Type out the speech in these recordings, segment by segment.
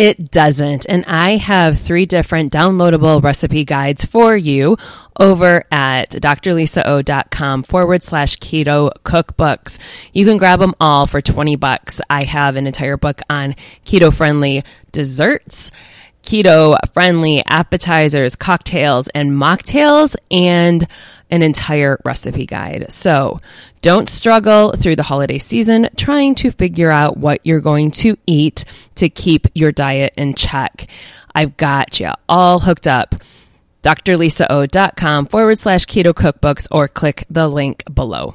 It doesn't. And I have three different downloadable recipe guides for you over at drlisao.com forward slash keto cookbooks. You can grab them all for 20 bucks. I have an entire book on keto friendly desserts keto friendly appetizers, cocktails, and mocktails, and an entire recipe guide. So don't struggle through the holiday season trying to figure out what you're going to eat to keep your diet in check. I've got you all hooked up. drlisao.com forward slash keto cookbooks or click the link below.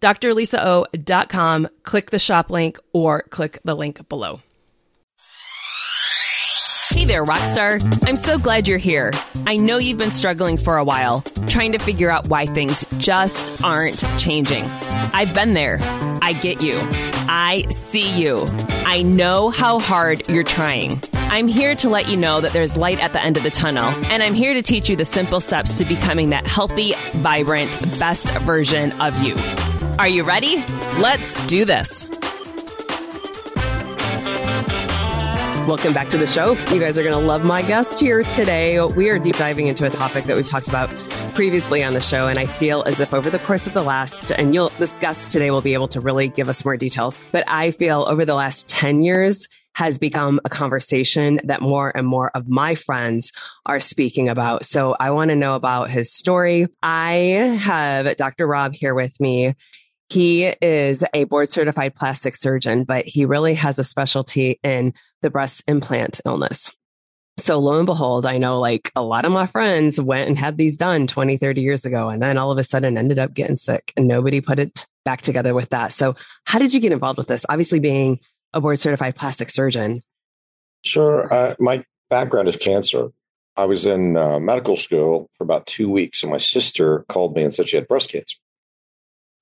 drlisao.com, click the shop link or click the link below. Hey there, Rockstar. I'm so glad you're here. I know you've been struggling for a while, trying to figure out why things just aren't changing. I've been there. I get you. I see you. I know how hard you're trying. I'm here to let you know that there's light at the end of the tunnel, and I'm here to teach you the simple steps to becoming that healthy, vibrant, best version of you. Are you ready? Let's do this. Welcome back to the show. You guys are going to love my guest here today. We are deep diving into a topic that we talked about previously on the show, and I feel as if over the course of the last, and you'll, this guest today will be able to really give us more details, but I feel over the last 10 years, has become a conversation that more and more of my friends are speaking about. So I want to know about his story. I have Dr. Rob here with me. He is a board certified plastic surgeon, but he really has a specialty in the breast implant illness. So lo and behold, I know like a lot of my friends went and had these done 20, 30 years ago, and then all of a sudden ended up getting sick and nobody put it back together with that. So how did you get involved with this? Obviously being a board certified plastic surgeon. Sure. Uh, my background is cancer. I was in uh, medical school for about two weeks, and my sister called me and said she had breast cancer.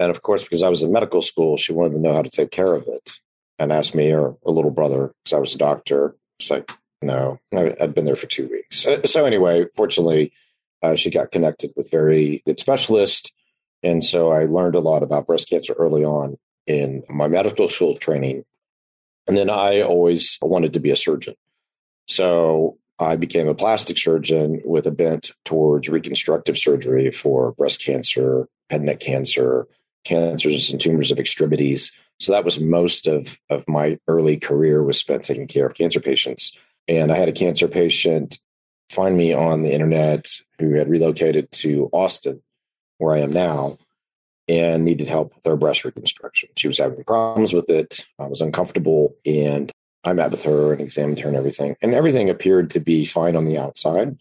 And of course, because I was in medical school, she wanted to know how to take care of it and asked me or a little brother, because I was a doctor, It's like, no, I'd been there for two weeks. Uh, so anyway, fortunately, uh, she got connected with very good specialists. And so I learned a lot about breast cancer early on in my medical school training. And then I always wanted to be a surgeon. So I became a plastic surgeon with a bent towards reconstructive surgery for breast cancer, head and neck cancer, cancers and tumors of extremities. So that was most of, of my early career was spent taking care of cancer patients. And I had a cancer patient find me on the internet who had relocated to Austin, where I am now, and needed help with her breast reconstruction. She was having problems with it. I was uncomfortable, and I met with her and examined her and everything. And everything appeared to be fine on the outside.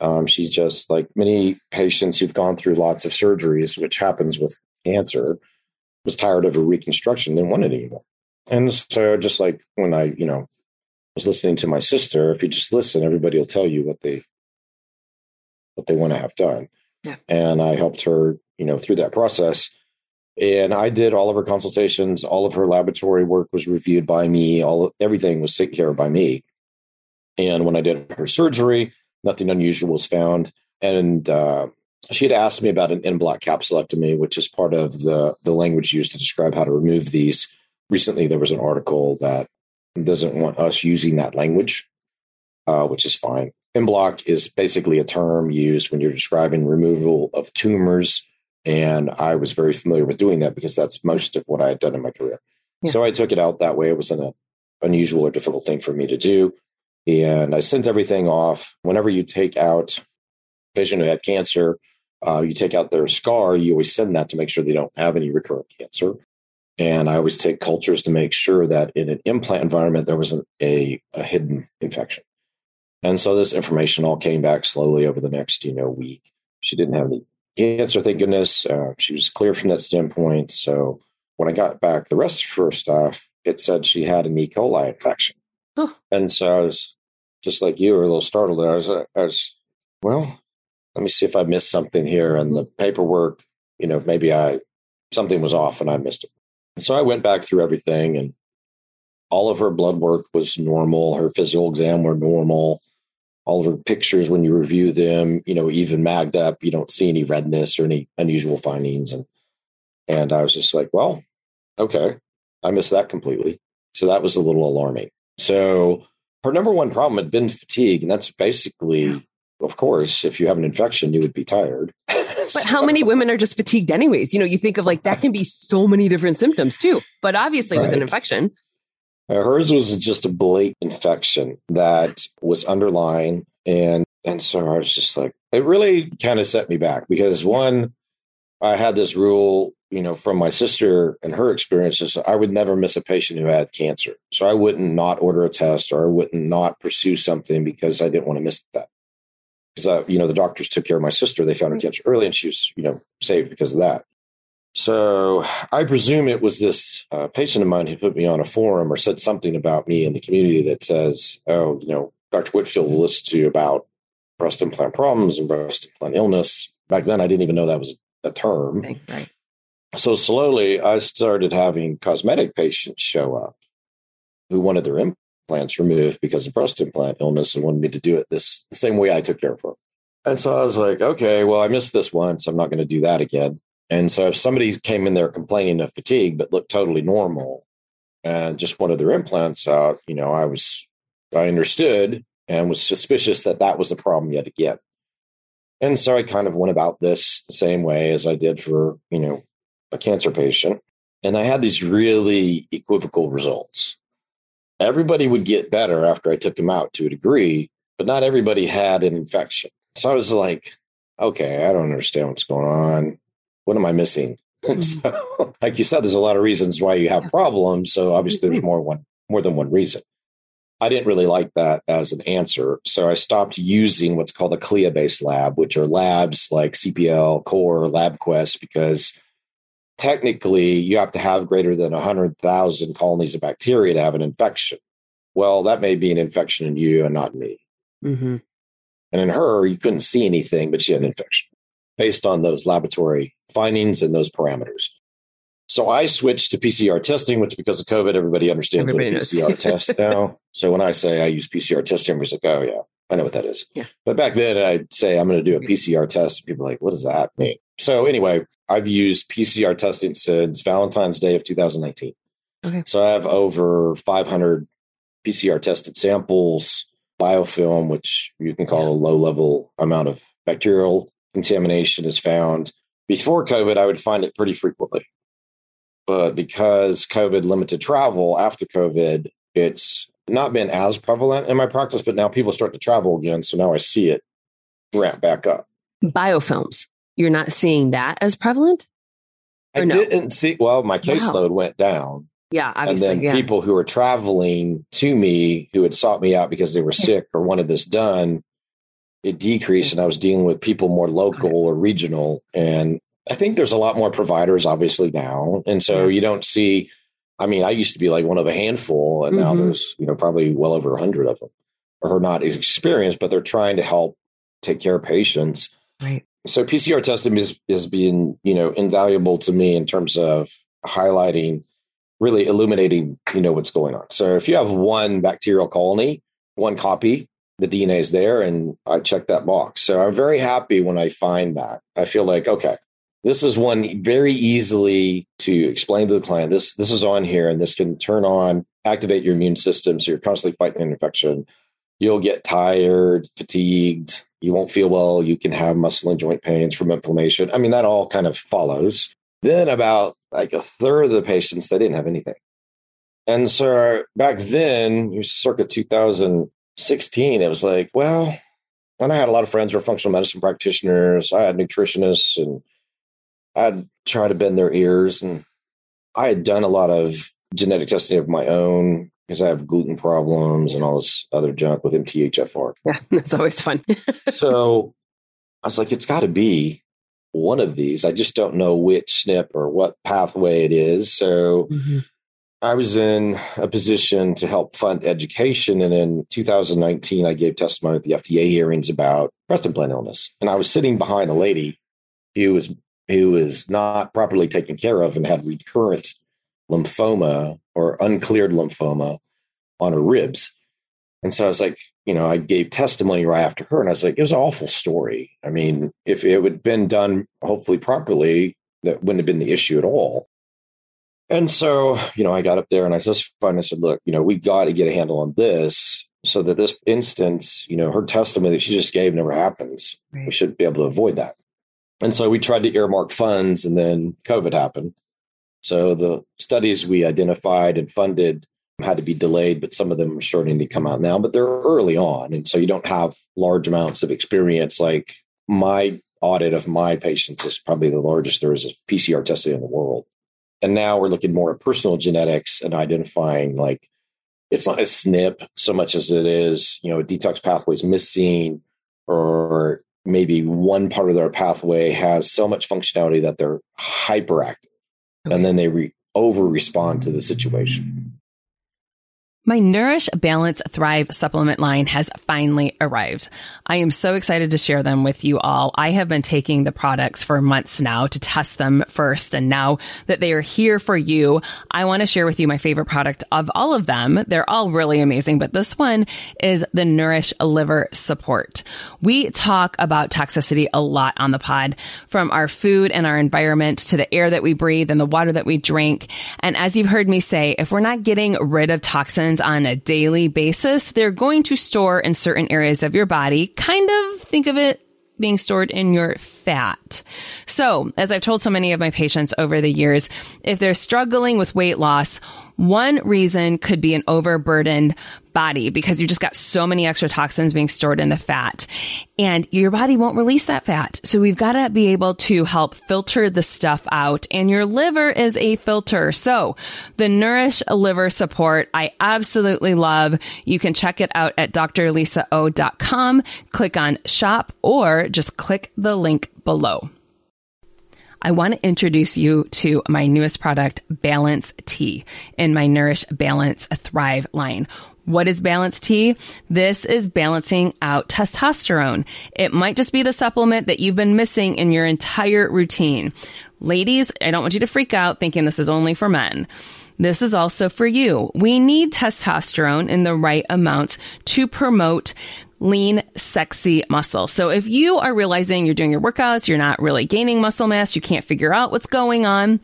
Um, she's just like many patients who've gone through lots of surgeries, which happens with cancer, was tired of a reconstruction, didn't want it anymore. And so, just like when I, you know, was listening to my sister, if you just listen, everybody will tell you what they what they want to have done. Yeah. And I helped her, you know, through that process. And I did all of her consultations, all of her laboratory work was reviewed by me, all everything was taken care of by me. And when I did her surgery, nothing unusual was found. And uh, she had asked me about an en bloc capsulectomy, which is part of the the language used to describe how to remove these. Recently, there was an article that doesn't want us using that language, uh, which is fine. En bloc is basically a term used when you're describing removal of tumors, and I was very familiar with doing that because that's most of what I had done in my career. Yeah. So I took it out that way. It wasn't an unusual or difficult thing for me to do, and I sent everything off. Whenever you take out patient who had cancer, uh, you take out their scar, you always send that to make sure they don't have any recurrent cancer. And I always take cultures to make sure that in an implant environment, there wasn't a, a hidden infection. And so this information all came back slowly over the next, you know, week. She didn't have any cancer, thank goodness. Uh, she was clear from that standpoint. So when I got back the rest of her stuff, it said she had an E. coli infection. Oh. And so I was just like you were a little startled. I was, I was, well, let me see if I missed something here. And the mm-hmm. paperwork, you know, maybe I, something was off and I missed it. And so I went back through everything and all of her blood work was normal. Her physical exam were normal. All of her pictures, when you review them, you know, even magged up, you don't see any redness or any unusual findings. And and I was just like, well, okay, I missed that completely. So that was a little alarming. So her number one problem had been fatigue, and that's basically of course, if you have an infection, you would be tired. but so, how many women are just fatigued, anyways? You know, you think of like that can be so many different symptoms too. But obviously, right. with an infection, uh, hers was just a blatant infection that was underlying, and and so I was just like, it really kind of set me back because one, I had this rule, you know, from my sister and her experiences, I would never miss a patient who had cancer. So I wouldn't not order a test or I wouldn't not pursue something because I didn't want to miss that because uh, you know the doctors took care of my sister. They found her cancer early, and she was you know saved because of that. So I presume it was this uh, patient of mine who put me on a forum or said something about me in the community that says, "Oh, you know, Dr. Whitfield will listen to you about breast implant problems and breast implant illness." Back then, I didn't even know that was a term. Right. So slowly, I started having cosmetic patients show up who wanted their implants removed because of breast implant illness and wanted me to do it this the same way I took care of her. And so I was like, okay, well, I missed this once. I'm not going to do that again. And so if somebody came in there complaining of fatigue but looked totally normal and just wanted their implants out, you know, I was I understood and was suspicious that that was a problem yet again. And so I kind of went about this the same way as I did for, you know, a cancer patient. And I had these really equivocal results everybody would get better after I took them out to a degree, but not everybody had an infection. So I was like, okay, I don't understand what's going on. What am I missing? Mm-hmm. so, like you said, there's a lot of reasons why you have problems. So obviously, there's mm-hmm. more one more than one reason. I didn't really like that as an answer, so I stopped using what's called a CLIA-based lab, which are labs like CPL, Core, LabQuest, because technically you have to have greater than 100,000 colonies of bacteria to have an infection. Well, that may be an infection in you and not me. Mm-hmm. And in her, you couldn't see anything, but she had an infection based on those laboratory findings and those parameters. So I switched to PCR testing, which because of COVID, everybody understands everybody what a PCR test now. So when I say I use PCR testing, everybody's like, oh, yeah, I know what that is. Yeah. But back then I'd say I'm going to do a PCR test. People are like, what does that mean? So anyway, I've used PCR testing since Valentine's Day of 2019. Okay. So I have over 500 PCR tested samples, biofilm, which you can call yeah. a low level amount of bacterial contamination is found. Before COVID, I would find it pretty frequently. But because COVID limited travel after COVID, it's not been as prevalent in my practice, but now people start to travel again. So now I see it ramp back up. Biofilms, you're not seeing that as prevalent? I no? didn't see, well, my caseload wow. went down. Yeah, obviously. And then yeah. people who were traveling to me who had sought me out because they were sick or wanted this done, it decreased. And I was dealing with people more local or regional. And I think there's a lot more providers, obviously, now. And so you don't see, I mean, I used to be like one of a handful, and mm-hmm. now there's, you know, probably well over a hundred of them are not as experienced, but they're trying to help take care of patients. Right. So PCR testing is, is being, you know, invaluable to me in terms of highlighting really illuminating, you know, what's going on. So if you have one bacterial colony, one copy, the DNA is there, and I check that box. So I'm very happy when I find that. I feel like, okay, this is one very easily to explain to the client. This this is on here, and this can turn on, activate your immune system, so you're constantly fighting an infection. You'll get tired, fatigued. You won't feel well. You can have muscle and joint pains from inflammation. I mean, that all kind of follows. Then about like a third of the patients, they didn't have anything. And so back then, circa 2016, it was like, well, and I had a lot of friends who were functional medicine practitioners. I had nutritionists and I'd try to bend their ears. And I had done a lot of genetic testing of my own because I have gluten problems and all this other junk with MTHFR. Yeah, that's always fun. so I was like, it's got to be one of these. I just don't know which SNP or what pathway it is. So mm-hmm. I was in a position to help fund education. And in 2019, I gave testimony at the FDA hearings about breast implant illness. And I was sitting behind a lady who was who was not properly taken care of and had recurrent lymphoma or uncleared lymphoma on her ribs. And so I was like, you know, I gave testimony right after her, and I was like, it was an awful story. I mean, if it had been done hopefully properly, that wouldn't have been the issue at all. And so, you know, I got up there and I just fine. I said, look, you know, we got to get a handle on this so that this instance, you know, her testimony that she just gave never happens. Right. We should be able to avoid that. And so we tried to earmark funds, and then COVID happened. So the studies we identified and funded had to be delayed, but some of them are starting to come out now, but they're early on. And so you don't have large amounts of experience. Like my audit of my patients is probably the largest there is a PCR testing in the world. And now we're looking more at personal genetics and identifying like it's not a SNP so much as it is, you know, detox pathways missing or maybe one part of their pathway has so much functionality that they're hyperactive okay. and then they re- over respond to the situation. My Nourish Balance Thrive supplement line has finally arrived. I am so excited to share them with you all. I have been taking the products for months now to test them first. And now that they are here for you, I want to share with you my favorite product of all of them. They're all really amazing, but this one is the Nourish Liver Support. We talk about toxicity a lot on the pod from our food and our environment to the air that we breathe and the water that we drink. And as you've heard me say, if we're not getting rid of toxins, on a daily basis, they're going to store in certain areas of your body. Kind of think of it being stored in your fat. So, as I've told so many of my patients over the years, if they're struggling with weight loss, one reason could be an overburdened body because you just got so many extra toxins being stored in the fat and your body won't release that fat. So we've got to be able to help filter the stuff out and your liver is a filter. So the Nourish Liver Support, I absolutely love. You can check it out at drlisao.com, click on shop or just click the link below. I want to introduce you to my newest product, Balance T, in my Nourish Balance Thrive line. What is Balance T? This is balancing out testosterone. It might just be the supplement that you've been missing in your entire routine. Ladies, I don't want you to freak out thinking this is only for men. This is also for you. We need testosterone in the right amounts to promote lean, sexy muscle. So if you are realizing you're doing your workouts, you're not really gaining muscle mass, you can't figure out what's going on,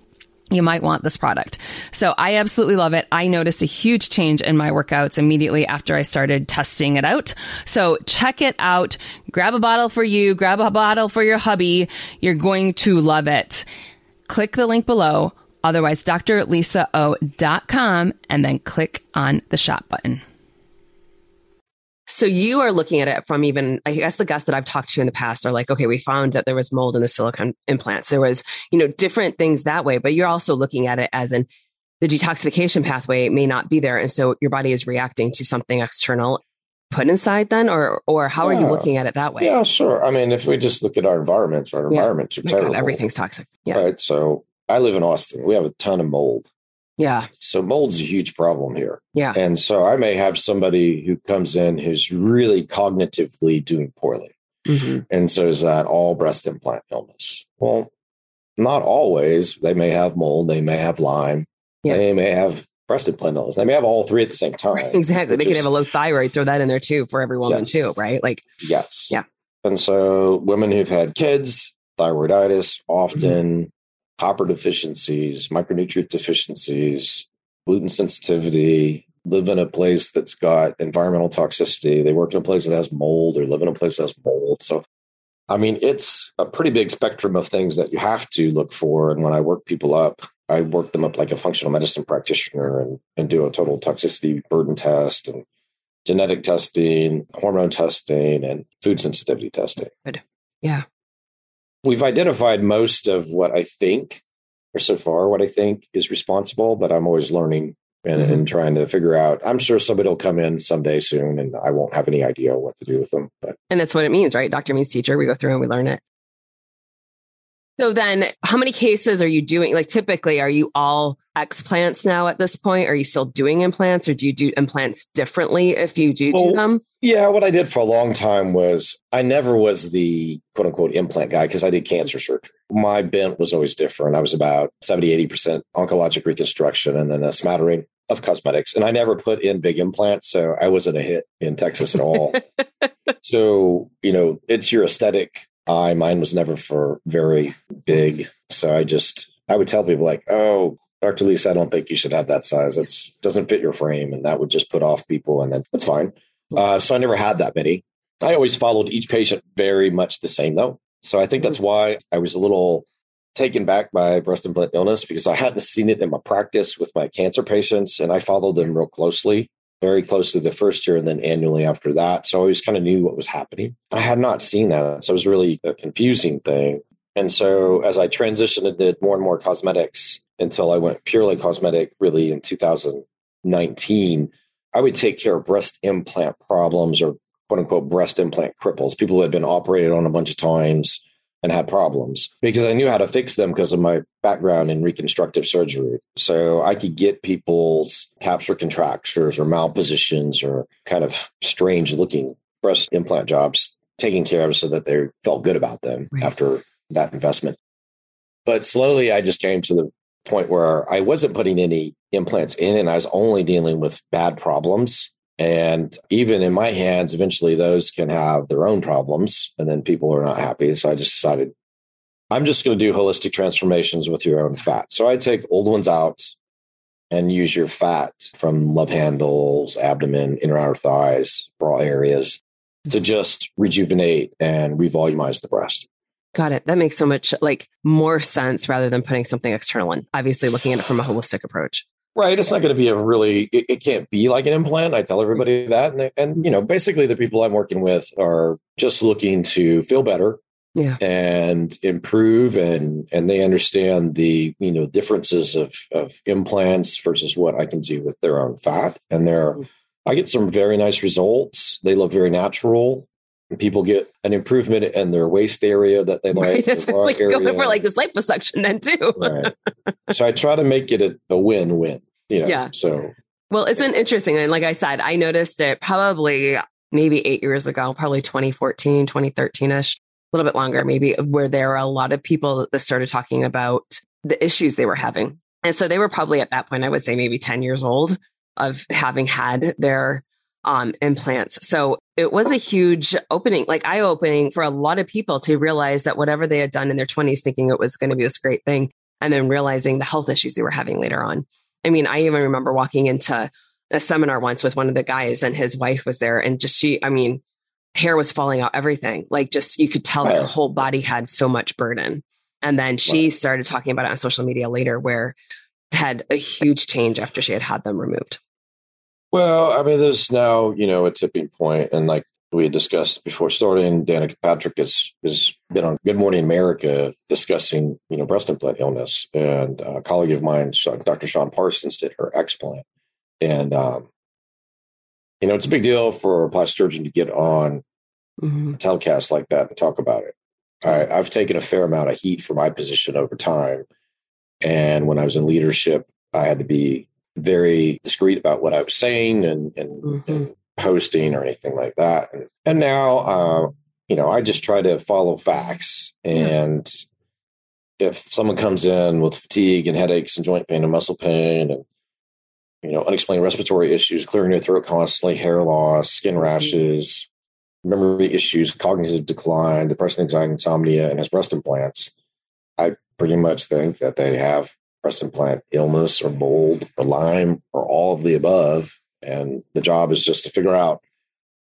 you might want this product. So I absolutely love it. I noticed a huge change in my workouts immediately after I started testing it out. So check it out. Grab a bottle for you, grab a bottle for your hubby. You're going to love it. Click the link below. Otherwise, drlisao.com and then click on the shop button. So you are looking at it from even, I guess the guests that I've talked to in the past are like, okay, we found that there was mold in the silicone implants. There was, you know, different things that way, but you're also looking at it as in the detoxification pathway may not be there. And so your body is reacting to something external put inside then, or, or how yeah. are you looking at it that way? Yeah, sure. I mean, if we just look at our environments, our yeah. environments are terrible. God, everything's toxic. Yeah. Right. So I live in Austin. We have a ton of mold. Yeah. So mold's a huge problem here. Yeah. And so I may have somebody who comes in who's really cognitively doing poorly. Mm-hmm. And so is that all breast implant illness? Well, not always. They may have mold, they may have Lyme, yeah. they may have breast implant illness. They may have all three at the same time. Right, exactly. They could have a low thyroid, throw that in there too for every woman yes. too, right? Like Yes. Yeah. And so women who've had kids, thyroiditis, often mm-hmm copper deficiencies, micronutrient deficiencies, gluten sensitivity, live in a place that's got environmental toxicity. They work in a place that has mold or live in a place that has mold. So, I mean, it's a pretty big spectrum of things that you have to look for. And when I work people up, I work them up like a functional medicine practitioner and, and do a total toxicity burden test and genetic testing, hormone testing, and food sensitivity testing. Good. Yeah we've identified most of what I think, or so far, what I think is responsible, but I'm always learning and, mm-hmm. and, trying to figure out. I'm sure somebody will come in someday soon and I won't have any idea what to do with them. But And that's what it means, right? Doctor means teacher. We go through and we learn it. So then how many cases are you doing? Like typically, are you all explants now at this point? Are you still doing implants or do you do implants differently if you do well, do them? Yeah, what I did for a long time was I never was the quote unquote implant guy because I did cancer surgery. My bent was always different. I was about 70, 80% oncologic reconstruction and then a smattering of cosmetics. And I never put in big implants. So I wasn't a hit in Texas at all. so, you know, it's your aesthetic eye. Mine was never for very big. So I just, I would tell people like, oh, Dr. Lisa, I don't think you should have that size. It doesn't fit your frame. And that would just put off people. And then that's fine. Uh, so I never had that many. I always followed each patient very much the same though. So I think that's mm-hmm. why I was a little taken back by breast implant illness because I hadn't seen it in my practice with my cancer patients and I followed them real closely very closely the first year and then annually after that. So I always kind of knew what was happening. I had not seen that. So it was really a confusing thing. And so as I transitioned and did more and more cosmetics until I went purely cosmetic really in 2019, I would take care of breast implant problems or quote unquote breast implant cripples, people who had been operated on a bunch of times and had problems because I knew how to fix them because of my background in reconstructive surgery. So I could get people's capsular contractures or malpositions or kind of strange looking breast implant jobs taken care of so that they felt good about them right. after that investment. But slowly I just came to the point where I wasn't putting any implants in and I was only dealing with bad problems and even in my hands, eventually those can have their own problems and then people are not happy. So I just decided I'm just going to do holistic transformations with your own fat. So I take old ones out and use your fat from love handles, abdomen, inner outer thighs, bra areas to just rejuvenate and revolumize the breast. Got it. That makes so much like more sense rather than putting something external in. Obviously, looking at it from a holistic approach. Right. It's not going to be a really, it, it, can't be like an implant. I tell everybody that. And, they, and, you know, basically the people I'm working with are just looking to feel better. Yeah. And improve and and they understand the, you know, differences of of implants versus what I can do with their own fat. And they're mm. I get some very nice results. They look very natural people get an improvement in their waist area that they like. Right. like going for like this liposuction then too. right. So I try to make it a, a win-win. You know, yeah. So well, it's been interesting. And like I said, I noticed it probably maybe eight years ago, probably 2014, 2013 ish. A little bit longer, maybe, where there were a lot of people that started talking about the issues they were having. And so they were probably at that point, I would say maybe 10 years old of having had their um, implants. So it was a huge opening, like eye opening for a lot of people to realize that whatever they had done in their 20s, thinking it was going to be this great thing, and then realizing the health issues they were having later on. I mean, I even remember walking into a seminar once with one of the guys, and his wife was there, and just she, I mean, hair was falling out, everything. Like, just you could tell that her whole body had so much burden. And then she wow. started talking about it on social media later, where had a huge change after she had had them removed. Well, I mean, there's now you know a tipping point, and like we had discussed before starting, Danica Patrick has has been on Good Morning America discussing you know breast implant illness, and a colleague of mine, Dr. Sean Parsons, did her explant, and um, you know it's a big deal for a plastic surgeon to get on mm-hmm. a telecast like that and talk about it. I, I've taken a fair amount of heat for my position over time, and when I was in leadership, I had to be very discreet about what I was saying and, and, mm-hmm. and posting or anything like that. And, and now, uh, you know, I just try to follow facts. And if someone comes in with fatigue and headaches and joint pain and muscle pain and, you know, unexplained respiratory issues, clearing your throat constantly, hair loss, skin mm-hmm. rashes, memory issues, cognitive decline, depression, anxiety, insomnia, and has breast implants, I pretty much think that they have breast implant illness or mold or Lyme or all of the above. And the job is just to figure out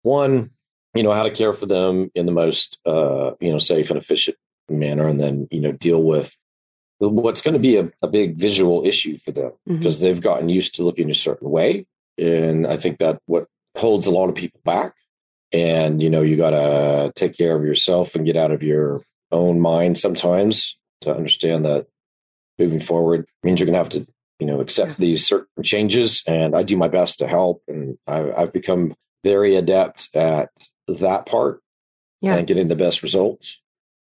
one, you know, how to care for them in the most, uh, you know, safe and efficient manner, and then, you know, deal with what's going to be a, a, big visual issue for them mm-hmm. because they've gotten used to looking a certain way. And I think that what holds a lot of people back. And, you know, you got to take care of yourself and get out of your own mind sometimes to understand that moving forward means you're going to have to you know accept yeah. these certain changes and i do my best to help and I've, I've become very adept at that part yeah. and getting the best results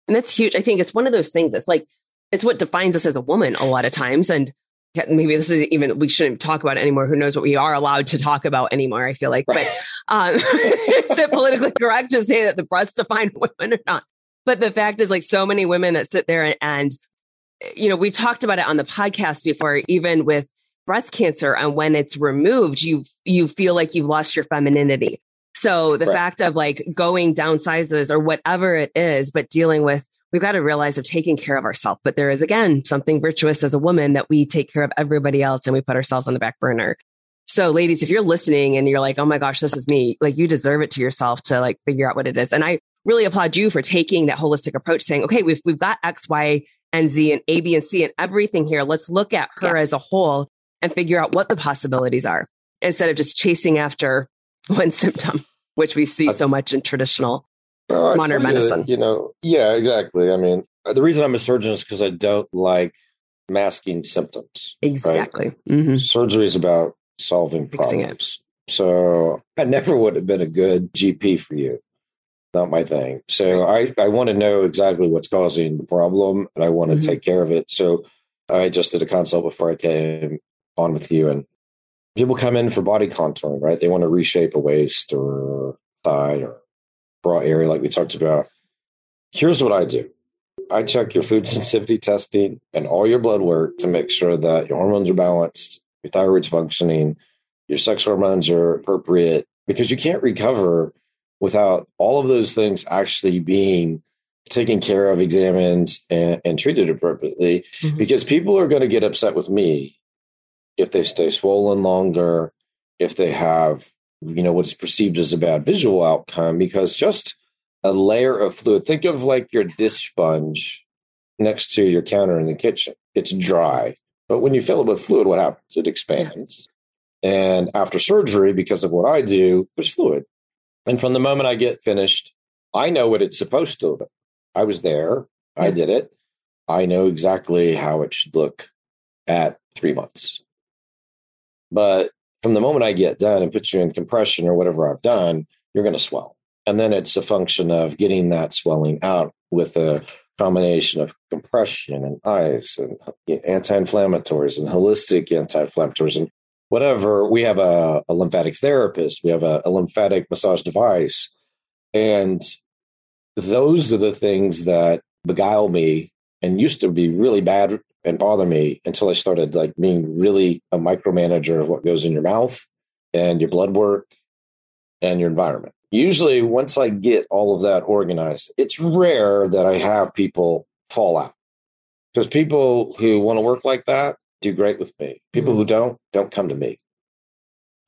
and that's huge i think it's one of those things that's like it's what defines us as a woman a lot of times and maybe this is even we shouldn't talk about it anymore who knows what we are allowed to talk about anymore i feel like right. but um is it politically correct to say that the breasts define women or not but the fact is like so many women that sit there and, and you know, we've talked about it on the podcast before, even with breast cancer and when it's removed, you you feel like you've lost your femininity. So the right. fact of like going down sizes or whatever it is, but dealing with we've got to realize of taking care of ourselves. But there is again something virtuous as a woman that we take care of everybody else and we put ourselves on the back burner. So ladies, if you're listening and you're like, oh my gosh, this is me, like you deserve it to yourself to like figure out what it is. And I really applaud you for taking that holistic approach, saying, okay, we've, we've got X, Y, and Z and A, B, and C and everything here. Let's look at her yeah. as a whole and figure out what the possibilities are instead of just chasing after one symptom, which we see so much in traditional well, modern medicine. You, you know, yeah, exactly. I mean, the reason I'm a surgeon is because I don't like masking symptoms. Exactly. Right? Mm-hmm. Surgery is about solving Fixing problems. It. So I never would have been a good GP for you not my thing. So I, I want to know exactly what's causing the problem and I want to mm-hmm. take care of it. So I just did a consult before I came on with you and people come in for body contouring, right? They want to reshape a waist or thigh or bra area like we talked about. Here's what I do. I check your food sensitivity testing and all your blood work to make sure that your hormones are balanced, your thyroid's functioning, your sex hormones are appropriate because you can't recover without all of those things actually being taken care of, examined, and, and treated appropriately. Mm-hmm. Because people are going to get upset with me if they stay swollen longer, if they have, you know, what is perceived as a bad visual outcome, because just a layer of fluid, think of like your dish sponge next to your counter in the kitchen. It's dry. But when you fill it with fluid, what happens? It expands. And after surgery, because of what I do, there's fluid. And from the moment I get finished, I know what it's supposed to. I was there. Yeah. I did it. I know exactly how it should look at three months. But from the moment I get done and put you in compression or whatever I've done, you're going to swell. And then it's a function of getting that swelling out with a combination of compression and ice and anti-inflammatories and holistic anti-inflammatories and whatever. We have a, a lymphatic therapist, we have a, a lymphatic massage device. And those are the things that beguile me and used to be really bad and bother me until I started like being really a micromanager of what goes in your mouth and your blood work and your environment. Usually, once I get all of that organized, it's rare that I have people fall out because people who want to work like that do great with me. People mm-hmm. who don't, don't come to me.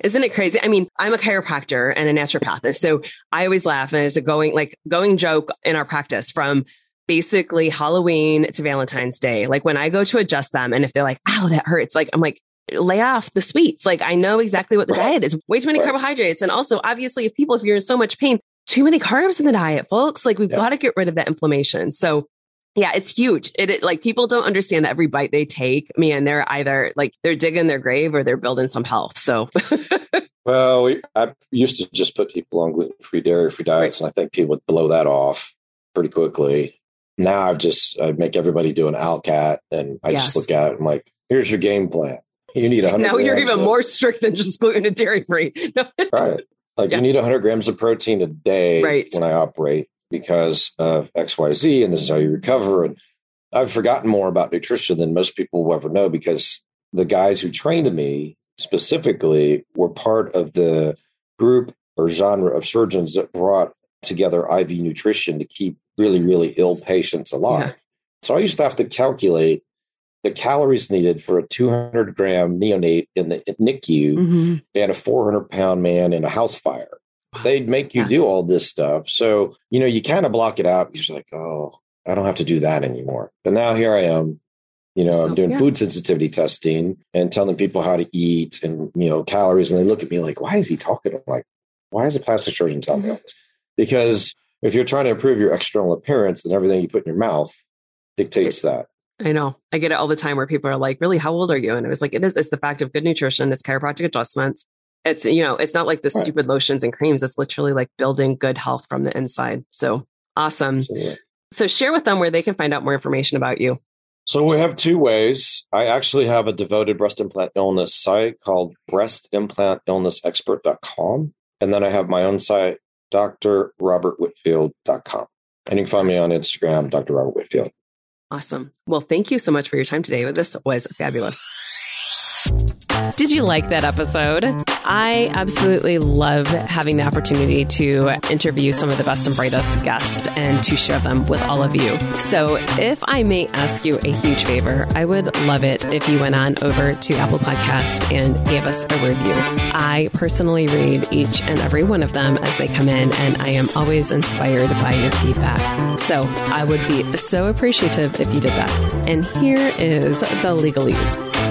Isn't it crazy? I mean, I'm a chiropractor and a naturopath. So I always laugh and it's a going like going joke in our practice from basically Halloween to Valentine's Day. Like when I go to adjust them and if they're like, ow, that hurts, like I'm like, lay off the sweets. Like I know exactly what the right. diet is. Way too many right. carbohydrates. And also obviously if people, if you're in so much pain, too many carbs in the diet, folks, like we've yeah. got to get rid of that inflammation. So yeah, it's huge. It, it, like people don't understand that every bite they take, man, they're either like they're digging their grave or they're building some health. So, well, we, I used to just put people on gluten free, dairy free diets, right. and I think people would blow that off pretty quickly. Now I've just I make everybody do an Alcat, and I yes. just look at it. I'm like, here's your game plan. You need 100. Now you're even of, more strict than just gluten and dairy free. right. Like yeah. you need 100 grams of protein a day right. when I operate because of XYZ, and this is how you recover. And I've forgotten more about nutrition than most people will ever know because the guys who trained me specifically were part of the group or genre of surgeons that brought together IV nutrition to keep really, really ill patients alive. Yeah. So I used to have to calculate the calories needed for a 200 gram neonate in the NICU mm-hmm. and a 400 pound man in a house fire. They'd make you yeah. do all this stuff. So, you know, you kind of block it out you're like, oh, I don't have to do that anymore. But now here I am. You know, so, I'm doing yeah. food sensitivity testing and telling people how to eat and, you know, calories. And they look at me like, why is he talking? I'm like, why is a plastic surgeon telling me mm-hmm. this? Because if you're trying to improve your external appearance, then everything you put in your mouth dictates that. I know. I get it all the time where people are like, really, how old are you? And I was like, it is, it's the fact of good nutrition, it's chiropractic adjustments, it's you know it's not like the right. stupid lotions and creams. It's literally like building good health from the inside. So awesome. Absolutely. so share with them where they can find out more information about you. So we have two ways. I actually have a devoted breast implant illness site called breastimplantillnessexpert.com and then i have my own site drrobertwhitfield.com and you can find me on instagram dr robert whitfield awesome. Well thank you so much for your time today. This was fabulous did you like that episode? I absolutely love having the opportunity to interview some of the best and brightest guests and to share them with all of you. So, if I may ask you a huge favor, I would love it if you went on over to Apple Podcast and gave us a review. I personally read each and every one of them as they come in, and I am always inspired by your feedback. So, I would be so appreciative if you did that. And here is the legalese.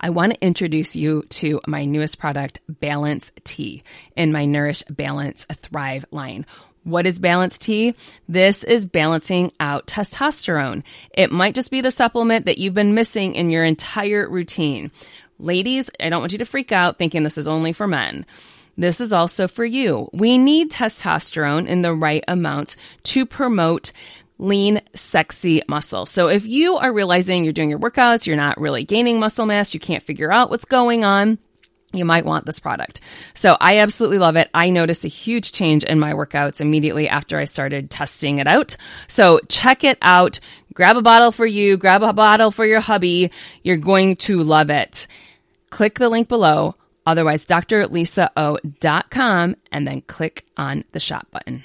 I want to introduce you to my newest product, Balance T, in my Nourish Balance Thrive line. What is Balance T? This is balancing out testosterone. It might just be the supplement that you've been missing in your entire routine. Ladies, I don't want you to freak out thinking this is only for men. This is also for you. We need testosterone in the right amounts to promote lean, sexy muscle. So if you are realizing you're doing your workouts, you're not really gaining muscle mass, you can't figure out what's going on, you might want this product. So I absolutely love it. I noticed a huge change in my workouts immediately after I started testing it out. So check it out. Grab a bottle for you, grab a bottle for your hubby. You're going to love it. Click the link below, otherwise drlisao.com and then click on the shop button.